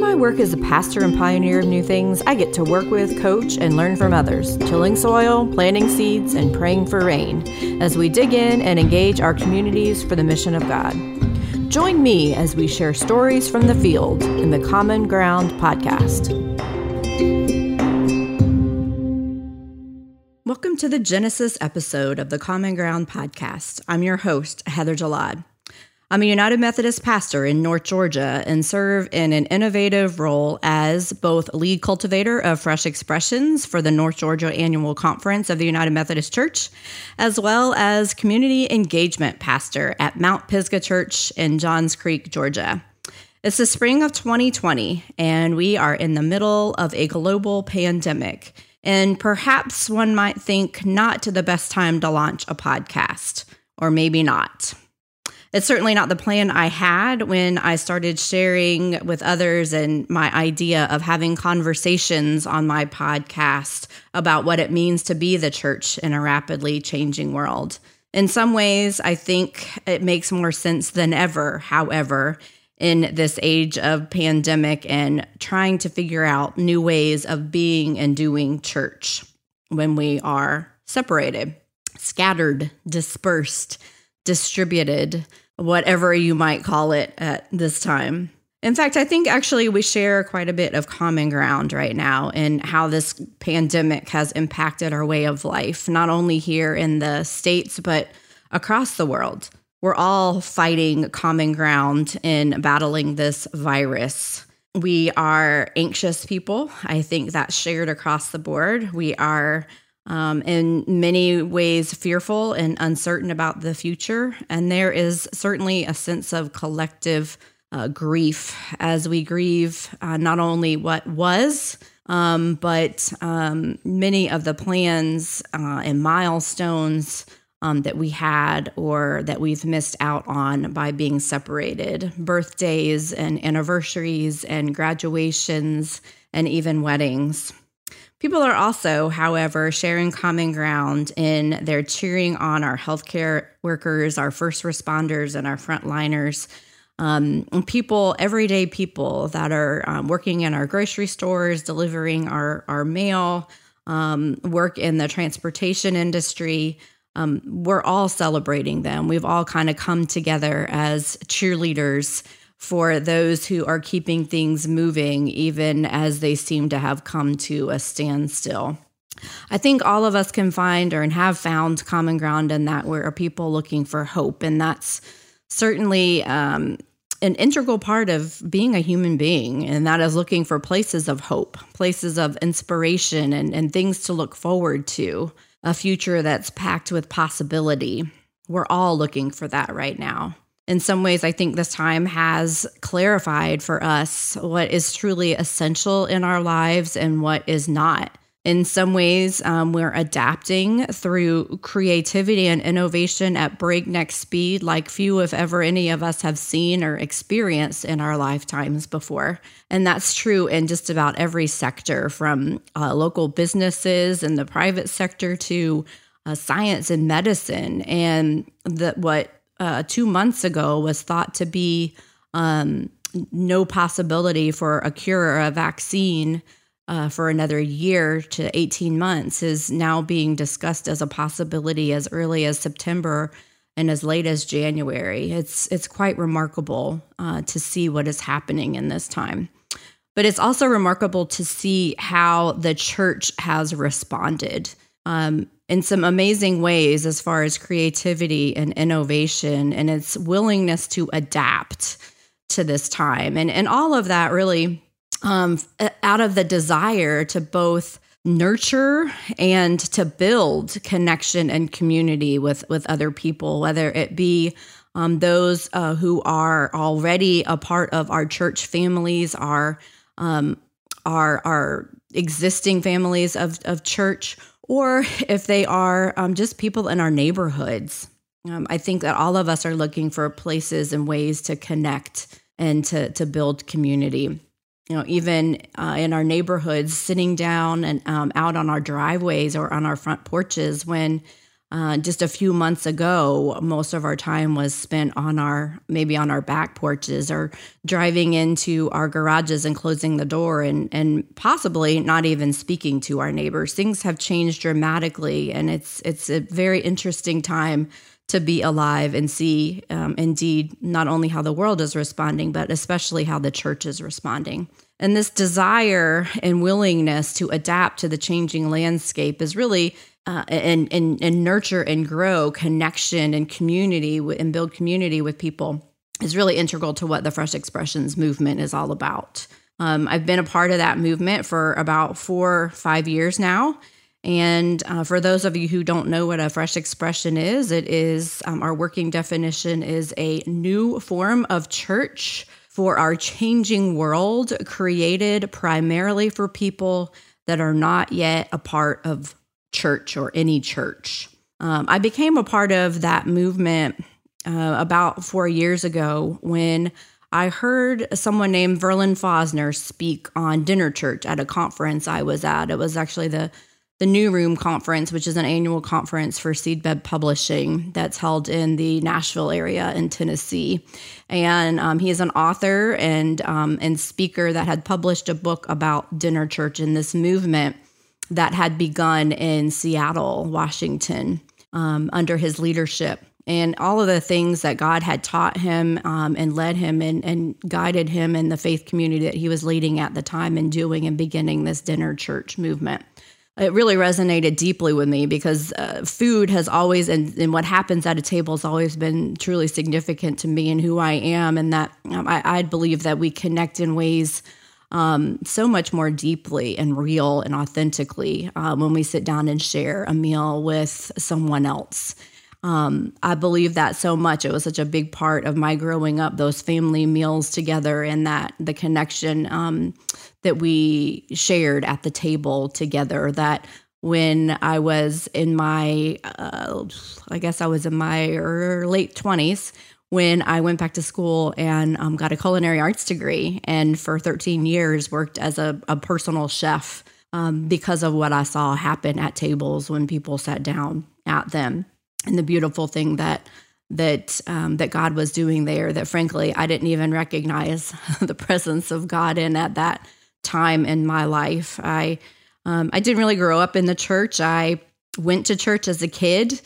In my work as a pastor and pioneer of new things, I get to work with, coach, and learn from others, tilling soil, planting seeds, and praying for rain as we dig in and engage our communities for the mission of God. Join me as we share stories from the field in the Common Ground podcast. Welcome to the Genesis episode of the Common Ground podcast. I'm your host, Heather Jallad. I'm a United Methodist pastor in North Georgia and serve in an innovative role as both lead cultivator of Fresh Expressions for the North Georgia Annual Conference of the United Methodist Church, as well as community engagement pastor at Mount Pisgah Church in Johns Creek, Georgia. It's the spring of 2020, and we are in the middle of a global pandemic. And perhaps one might think not the best time to launch a podcast, or maybe not. It's certainly not the plan I had when I started sharing with others and my idea of having conversations on my podcast about what it means to be the church in a rapidly changing world. In some ways, I think it makes more sense than ever, however, in this age of pandemic and trying to figure out new ways of being and doing church when we are separated, scattered, dispersed distributed, whatever you might call it at this time. In fact, I think actually we share quite a bit of common ground right now in how this pandemic has impacted our way of life, not only here in the States, but across the world. We're all fighting common ground in battling this virus. We are anxious people. I think that's shared across the board. We are um, in many ways fearful and uncertain about the future. And there is certainly a sense of collective uh, grief as we grieve uh, not only what was, um, but um, many of the plans uh, and milestones um, that we had or that we've missed out on by being separated birthdays and anniversaries and graduations and even weddings. People are also, however, sharing common ground in their cheering on our healthcare workers, our first responders, and our frontliners. Um, people, everyday people that are um, working in our grocery stores, delivering our, our mail, um, work in the transportation industry. Um, we're all celebrating them. We've all kind of come together as cheerleaders for those who are keeping things moving, even as they seem to have come to a standstill. I think all of us can find or and have found common ground in that where are people looking for hope, and that's certainly um, an integral part of being a human being, and that is looking for places of hope, places of inspiration, and, and things to look forward to, a future that's packed with possibility. We're all looking for that right now in some ways, I think this time has clarified for us what is truly essential in our lives and what is not. In some ways, um, we're adapting through creativity and innovation at breakneck speed, like few, if ever, any of us have seen or experienced in our lifetimes before. And that's true in just about every sector, from uh, local businesses and the private sector to uh, science and medicine. And the, what uh, two months ago was thought to be um, no possibility for a cure or a vaccine uh, for another year to 18 months is now being discussed as a possibility as early as September and as late as January. It's it's quite remarkable uh, to see what is happening in this time. But it's also remarkable to see how the church has responded. Um, in some amazing ways as far as creativity and innovation and its willingness to adapt to this time. And, and all of that really um, out of the desire to both nurture and to build connection and community with, with other people, whether it be um, those uh, who are already a part of our church families, our, um, our, our existing families of, of church, or if they are um, just people in our neighborhoods. Um, I think that all of us are looking for places and ways to connect and to, to build community. You know, even uh, in our neighborhoods, sitting down and um, out on our driveways or on our front porches when uh, just a few months ago, most of our time was spent on our maybe on our back porches or driving into our garages and closing the door and and possibly not even speaking to our neighbors. Things have changed dramatically, and it's it's a very interesting time to be alive and see um, indeed not only how the world is responding, but especially how the church is responding. And this desire and willingness to adapt to the changing landscape is really uh, and, and and nurture and grow connection and community and build community with people is really integral to what the Fresh Expressions movement is all about. Um, I've been a part of that movement for about four, five years now. And uh, for those of you who don't know what a fresh expression is, it is um, our working definition is a new form of church for our changing world, created primarily for people that are not yet a part of church or any church. Um, I became a part of that movement uh, about four years ago when I heard someone named Verlon Fosner speak on Dinner Church at a conference I was at. It was actually the the New Room Conference, which is an annual conference for Seedbed Publishing that's held in the Nashville area in Tennessee. And um, he is an author and um, and speaker that had published a book about Dinner Church and this movement that had begun in Seattle, Washington, um, under his leadership. And all of the things that God had taught him um, and led him and, and guided him in the faith community that he was leading at the time and doing and beginning this dinner church movement it really resonated deeply with me because uh, food has always and, and, what happens at a table has always been truly significant to me and who I am, and that um, I, I, believe that we connect in ways um, so much more deeply and real and authentically uh, when we sit down and share a meal with someone else. Um, I believe that so much. It was such a big part of my growing up, those family meals together and that the connection um, that we shared at the table together. That when I was in my, uh, I guess I was in my late 20s when I went back to school and um, got a culinary arts degree, and for 13 years worked as a, a personal chef um, because of what I saw happen at tables when people sat down at them and the beautiful thing that that um, that God was doing there that frankly I didn't even recognize the presence of God in at that time in my life. I um, I didn't really grow up in the church. I went to church as a kid,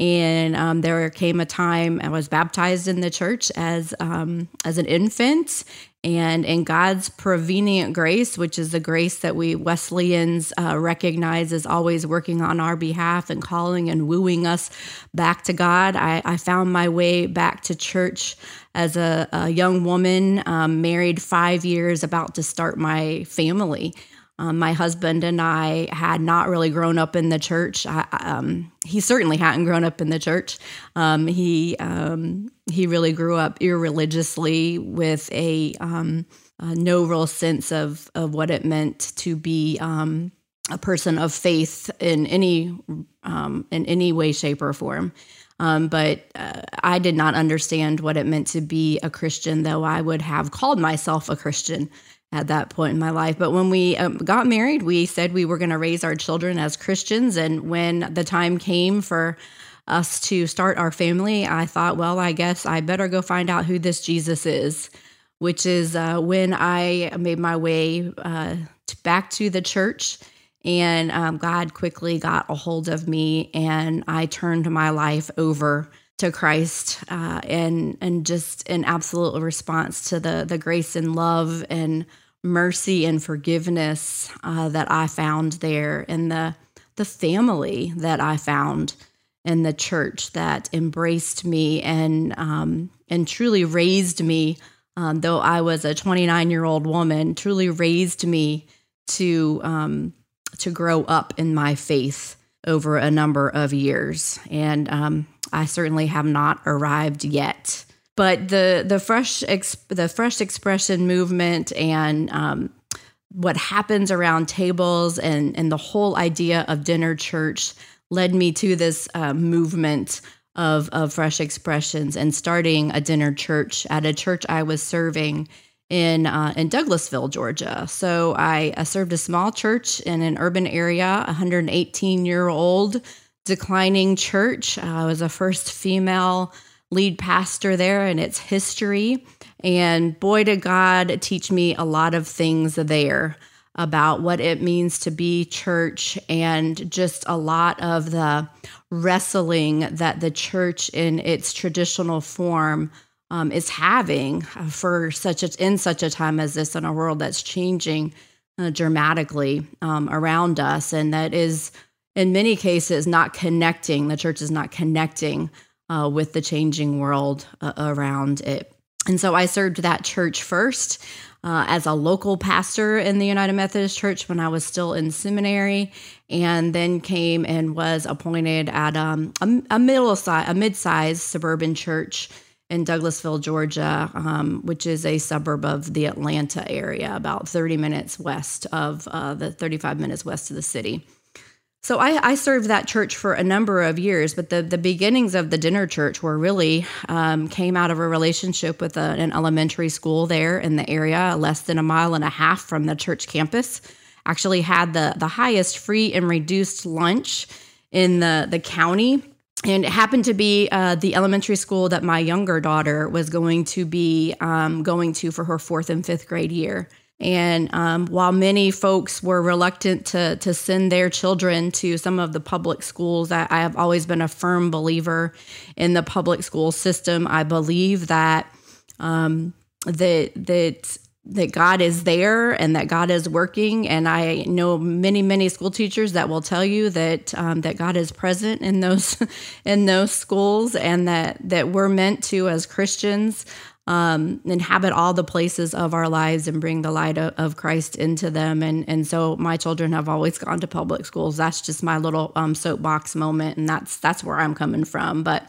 and um, there came a time I was baptized in the church as um, as an infant, and in God's prevenient grace, which is the grace that we Wesleyans uh, recognize as always working on our behalf and calling and wooing us back to God, I, I found my way back to church as a, a young woman, um, married five years, about to start my family. Um, my husband and I had not really grown up in the church. I, um, he certainly hadn't grown up in the church. Um, he um, he really grew up irreligiously with a, um, a, no real sense of of what it meant to be um, a person of faith in any in any way, shape, or form. Um, but uh, I did not understand what it meant to be a Christian, though I would have called myself a Christian at that point in my life. But when we um, got married, we said we were going to raise our children as Christians. And when the time came for us to start our family, I thought, well, I guess I better go find out who this Jesus is, which is uh, when I made my way uh, back to the church. And um, God quickly got a hold of me, and I turned my life over to Christ, uh, and and just an absolute response to the the grace and love and mercy and forgiveness uh, that I found there, and the the family that I found in the church that embraced me and um, and truly raised me. Um, though I was a 29 year old woman, truly raised me to um, to grow up in my faith over a number of years, and um, I certainly have not arrived yet. But the the fresh the fresh expression movement and um, what happens around tables and and the whole idea of dinner church led me to this uh, movement of of fresh expressions and starting a dinner church at a church I was serving in uh, in Douglasville, Georgia. So I, I, served a small church in an urban area, 118 year old declining church. Uh, I was the first female lead pastor there and its history. And boy, did God teach me a lot of things there about what it means to be church and just a lot of the wrestling that the church in its traditional form um, is having for such a, in such a time as this in a world that's changing uh, dramatically um, around us and that is in many cases not connecting the church is not connecting uh, with the changing world uh, around it and so i served that church first uh, as a local pastor in the United Methodist Church when I was still in seminary, and then came and was appointed at um, a, a middle size, a mid-sized suburban church in Douglasville, Georgia, um, which is a suburb of the Atlanta area, about 30 minutes west of uh, the 35 minutes west of the city. So I, I, served that church for a number of years, but the, the beginnings of the dinner church were really um, came out of a relationship with a, an elementary school there in the area, less than a mile and a half from the church campus. Actually, had the the highest free and reduced lunch in the the county, and it happened to be uh, the elementary school that my younger daughter was going to be um, going to for her fourth and fifth grade year. And um, while many folks were reluctant to, to send their children to some of the public schools, I, I have always been a firm believer in the public school system. I believe that um, that that that God is there and that God is working. And I know many, many school teachers that will tell you that um, that God is present in those in those schools, and that that we're meant to as Christians um, inhabit all the places of our lives and bring the light of, of, Christ into them. And and so my children have always gone to public schools. That's just my little um, soapbox moment, and that's that's where I'm coming from. But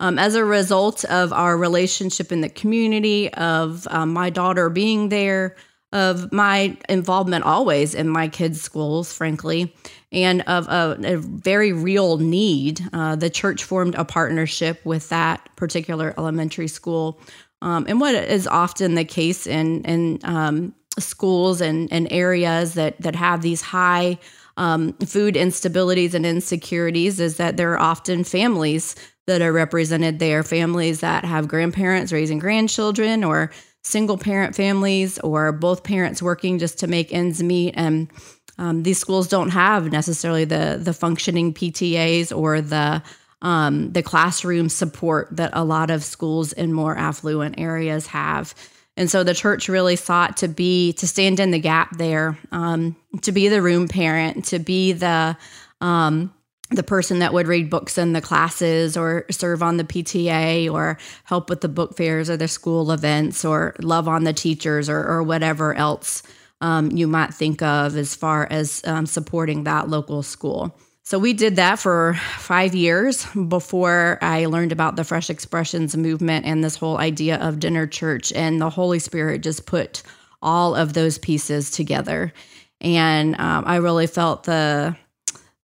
um, as a result of our relationship in the community, of um, my daughter being there, of my involvement always in my kids' schools, frankly, and of a, a very real need, uh, the church formed a partnership with that particular elementary school um, and what is often the case in in um, schools and, and areas that that have these high um, food instabilities and insecurities is that there are often families that are represented there, families that have grandparents raising grandchildren or single parent families or both parents working just to make ends meet. And um, these schools don't have necessarily the the functioning PTAs or the um, the classroom support that a lot of schools in more affluent areas have. And so the church really sought to be, to stand in the gap there, um, to be the room parent, to be the, um, the person that would read books in the classes or serve on the PTA or help with the book fairs or the school events or love on the teachers or, or whatever else um, you might think of as far as um, supporting that local school. So we did that for five years before I learned about the Fresh Expressions movement and this whole idea of dinner church. And the Holy Spirit just put all of those pieces together. And um, I really felt the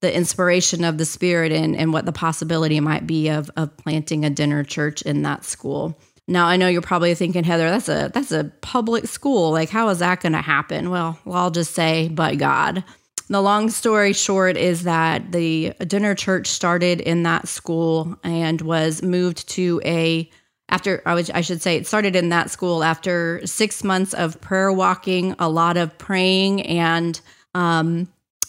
the inspiration of the Spirit and, and what the possibility might be of, of planting a dinner church in that school. Now I know you're probably thinking, Heather, that's a that's a public school. Like, how is that going to happen? Well, well, I'll just say, by God. The long story short is that the dinner church started in that school and was moved to a after I, was, I should say it started in that school after six months of prayer walking, a lot of praying and um,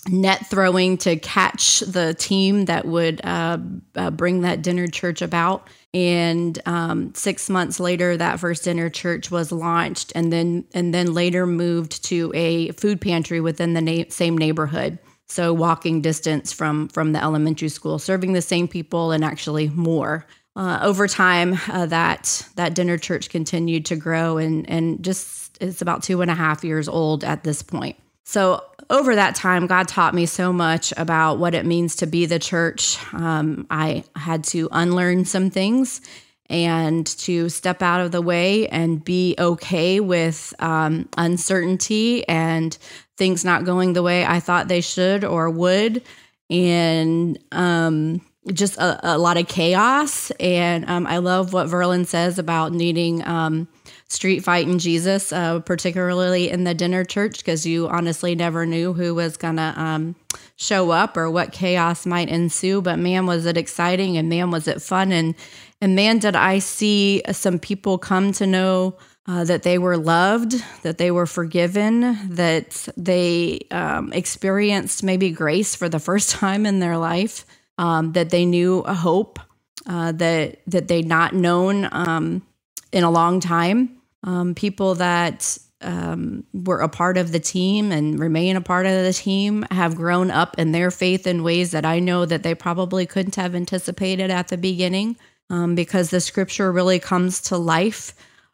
net throwing to catch the team that would uh, uh, bring that dinner church about. And um, six months later, that first dinner church was launched, and then and then later moved to a food pantry within the na- same neighborhood. So walking distance from from the elementary school, serving the same people and actually more. Uh, over time, uh, that that dinner church continued to grow, and and just it's about two and a half years old at this point. So over that time, God taught me so much about what it means to be the church. Um, I had to unlearn some things and to step out of the way and be okay with um, uncertainty and things not going the way I thought they should or would. And um, just a, a, lot of chaos. And um, I love what Verlon says about needing um, street fighting Jesus, uh, particularly in the dinner church, because you honestly never knew who was going to um, show up or what chaos might ensue. But man, was it exciting and man, was it fun. And, and man, did I see some people come to know uh, that they were loved, that they were forgiven, that they um, experienced maybe grace for the first time in their life, um, that they knew a hope uh, that that they'd not known um, in a long time. Um, people that um, were a part of the team and remain a part of the team have grown up in their faith in ways that I know that they probably couldn't have anticipated at the beginning, um, because the scripture really comes to life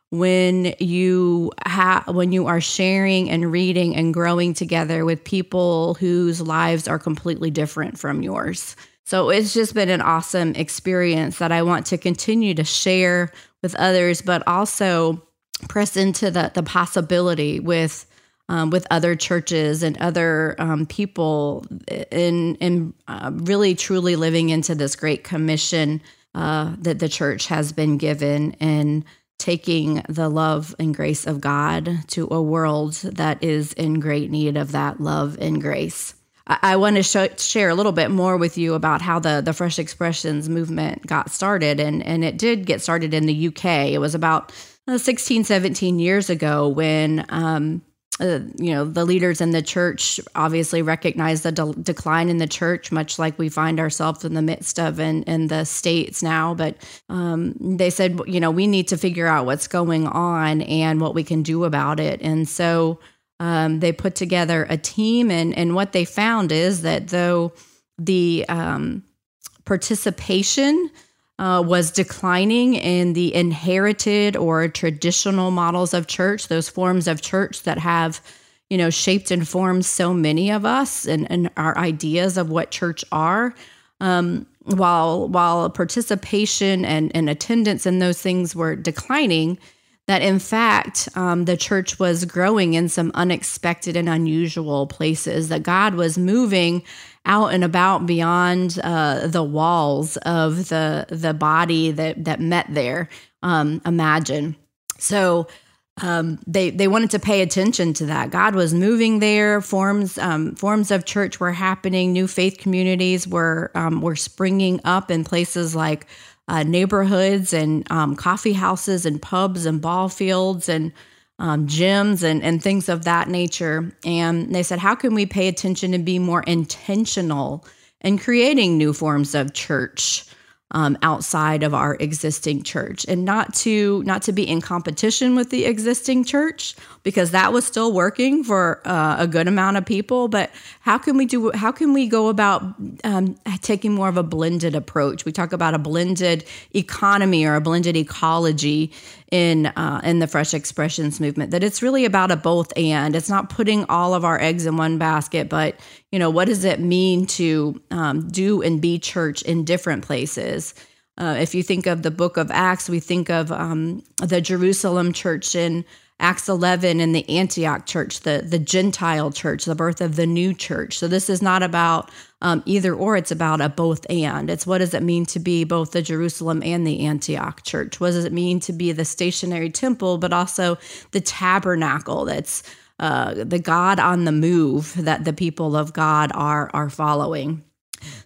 when you have when you are sharing and reading and growing together with people whose lives are completely different from yours. So it's just been an awesome experience that I want to continue to share with others, but also press into the the possibility with um, with other churches and other um, people in in uh, really truly living into this great commission uh, that the church has been given and taking the love and grace of God to a world that is in great need of that love and grace. I, want to share a little bit more with you about how the, the Fresh Expressions movement got started. And, and it did get started in the UK. It was about uh, 16, 17 years ago when um, uh, you know the leaders in the church obviously recognized the de- decline in the church much like we find ourselves in the midst of in, in the states now but um, they said you know we need to figure out what's going on and what we can do about it and so um, they put together a team, and and what they found is that though the um, participation uh, was declining in the inherited or traditional models of church, those forms of church that have you know shaped and formed so many of us and, and our ideas of what church are. Um, while while participation and, and attendance and those things were declining, that in fact um, the church was growing in some unexpected and unusual places, that God was moving out and about beyond uh, the walls of the the body that that met there. Um, imagine so. Um, they they wanted to pay attention to that. God was moving there. Forms um, forms of church were happening. New faith communities were um, were springing up in places like uh, neighborhoods and um, coffee houses and pubs and ball fields and um, gyms and, and things of that nature. And they said, how can we pay attention and be more intentional in creating new forms of church? Um, outside of our existing church. And not to not to be in competition with the existing church because that was still working for uh, a good amount of people but how can we do how can we go about um, taking more of a blended approach? We talk about a blended economy or a blended ecology in uh, in the fresh expressions movement that it's really about a both and. It's not putting all of our eggs in one basket but you know, what does it mean to um, do and be church in different places? Uh, if you think of the book of Acts, we think of um, the Jerusalem church in Acts 11 and the Antioch church, the, the Gentile church, the birth of the new church. So this is not about um, either or, it's about a both and. It's what does it mean to be both the Jerusalem and the Antioch church? What does it mean to be the stationary temple, but also the tabernacle that's uh, the God on the move that the people of God are are following.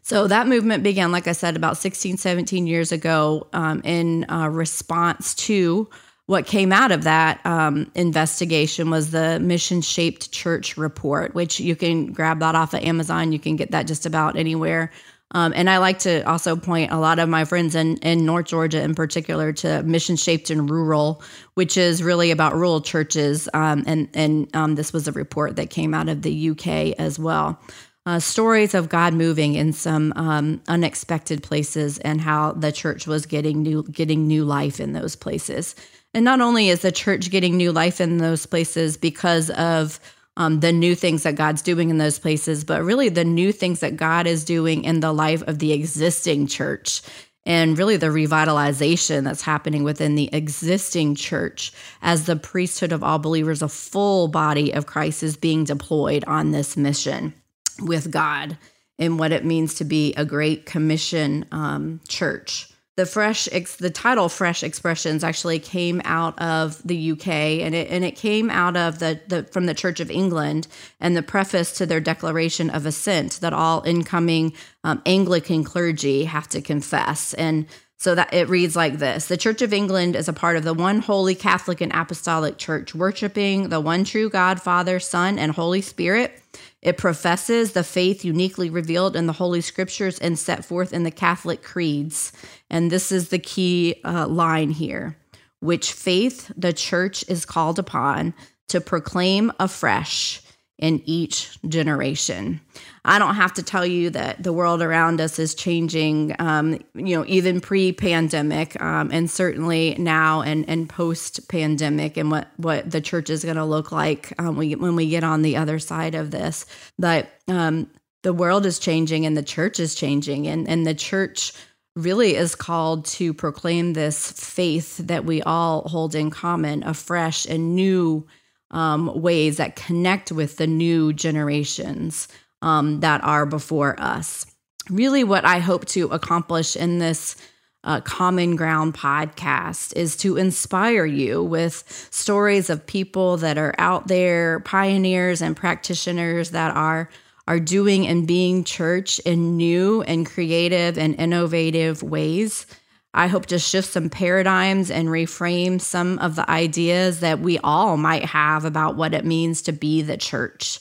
So that movement began, like I said, about 16, 17 years ago um, in uh, response to what came out of that um, investigation was the mission shaped church report, which you can grab that off of Amazon. You can get that just about anywhere. Um, and I like to also point a lot of my friends in, in North Georgia, in particular, to Mission Shaped and Rural, which is really about rural churches. Um, and and um, this was a report that came out of the UK as well. Uh, stories of God moving in some um, unexpected places and how the church was getting new getting new life in those places. And not only is the church getting new life in those places because of um, the new things that God's doing in those places, but really the new things that God is doing in the life of the existing church and really the revitalization that's happening within the existing church as the priesthood of all believers, a full body of Christ is being deployed on this mission with God and what it means to be a great commission um, church the fresh ex- the title fresh expressions actually came out of the UK and it and it came out of the, the from the Church of England and the preface to their declaration of assent that all incoming um, Anglican clergy have to confess and so that it reads like this The Church of England is a part of the one holy Catholic and Apostolic Church, worshiping the one true God, Father, Son, and Holy Spirit. It professes the faith uniquely revealed in the Holy Scriptures and set forth in the Catholic creeds. And this is the key uh, line here which faith the church is called upon to proclaim afresh in each generation. I don't have to tell you that the world around us is changing, um, you know, even pre pandemic um, and certainly now and, and post pandemic and what, what the church is going to look like um, we, when we get on the other side of this. But um, the world is changing and the church is changing, and, and the church really is called to proclaim this faith that we all hold in common, a fresh and new um, ways that connect with the new generations um, that are before us. Really, what I hope to accomplish in this uh, Common Ground podcast is to inspire you with stories of people that are out there, pioneers and practitioners that are are doing and being church in new and creative and innovative ways I hope to shift some paradigms and reframe some of the ideas that we all might have about what it means to be the church.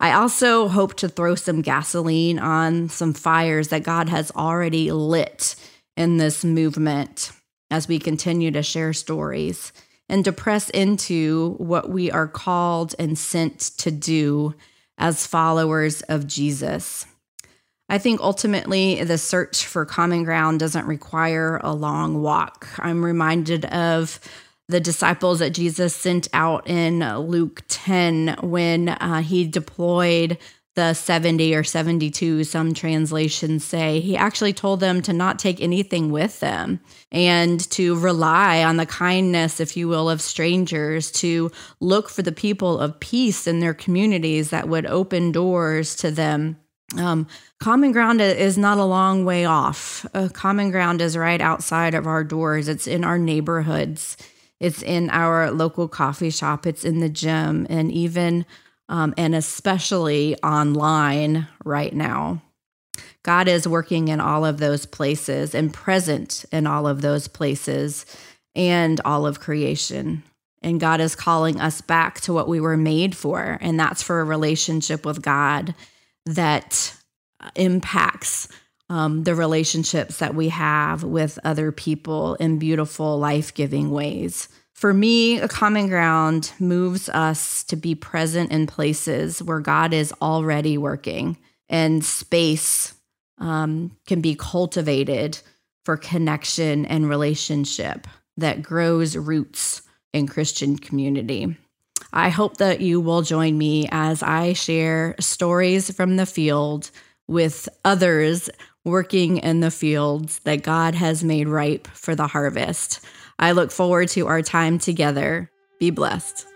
I also hope to throw some gasoline on some fires that God has already lit in this movement as we continue to share stories and to press into what we are called and sent to do as followers of Jesus. I think ultimately the search for common ground doesn't require a long walk. I'm reminded of the disciples that Jesus sent out in Luke 10 when uh, he deployed the 70 or 72, some translations say. He actually told them to not take anything with them and to rely on the kindness, if you will, of strangers, to look for the people of peace in their communities that would open doors to them um, common ground is not a long way off. Uh, common ground is right outside of our doors. It's in our neighborhoods. It's in our local coffee shop. It's in the gym, and even um, and especially online right now. God is working in all of those places and present in all of those places and all of creation. And God is calling us back to what we were made for, and that's for a relationship with God that impacts um, the relationships that we have with other people in beautiful, life giving ways. For me, a common ground moves us to be present in places where God is already working, and space um, can be cultivated for connection and relationship that grows roots in Christian community. I hope that you will join me as I share stories from the field with others working in the fields that God has made ripe for the harvest. I look forward to our time together. Be blessed.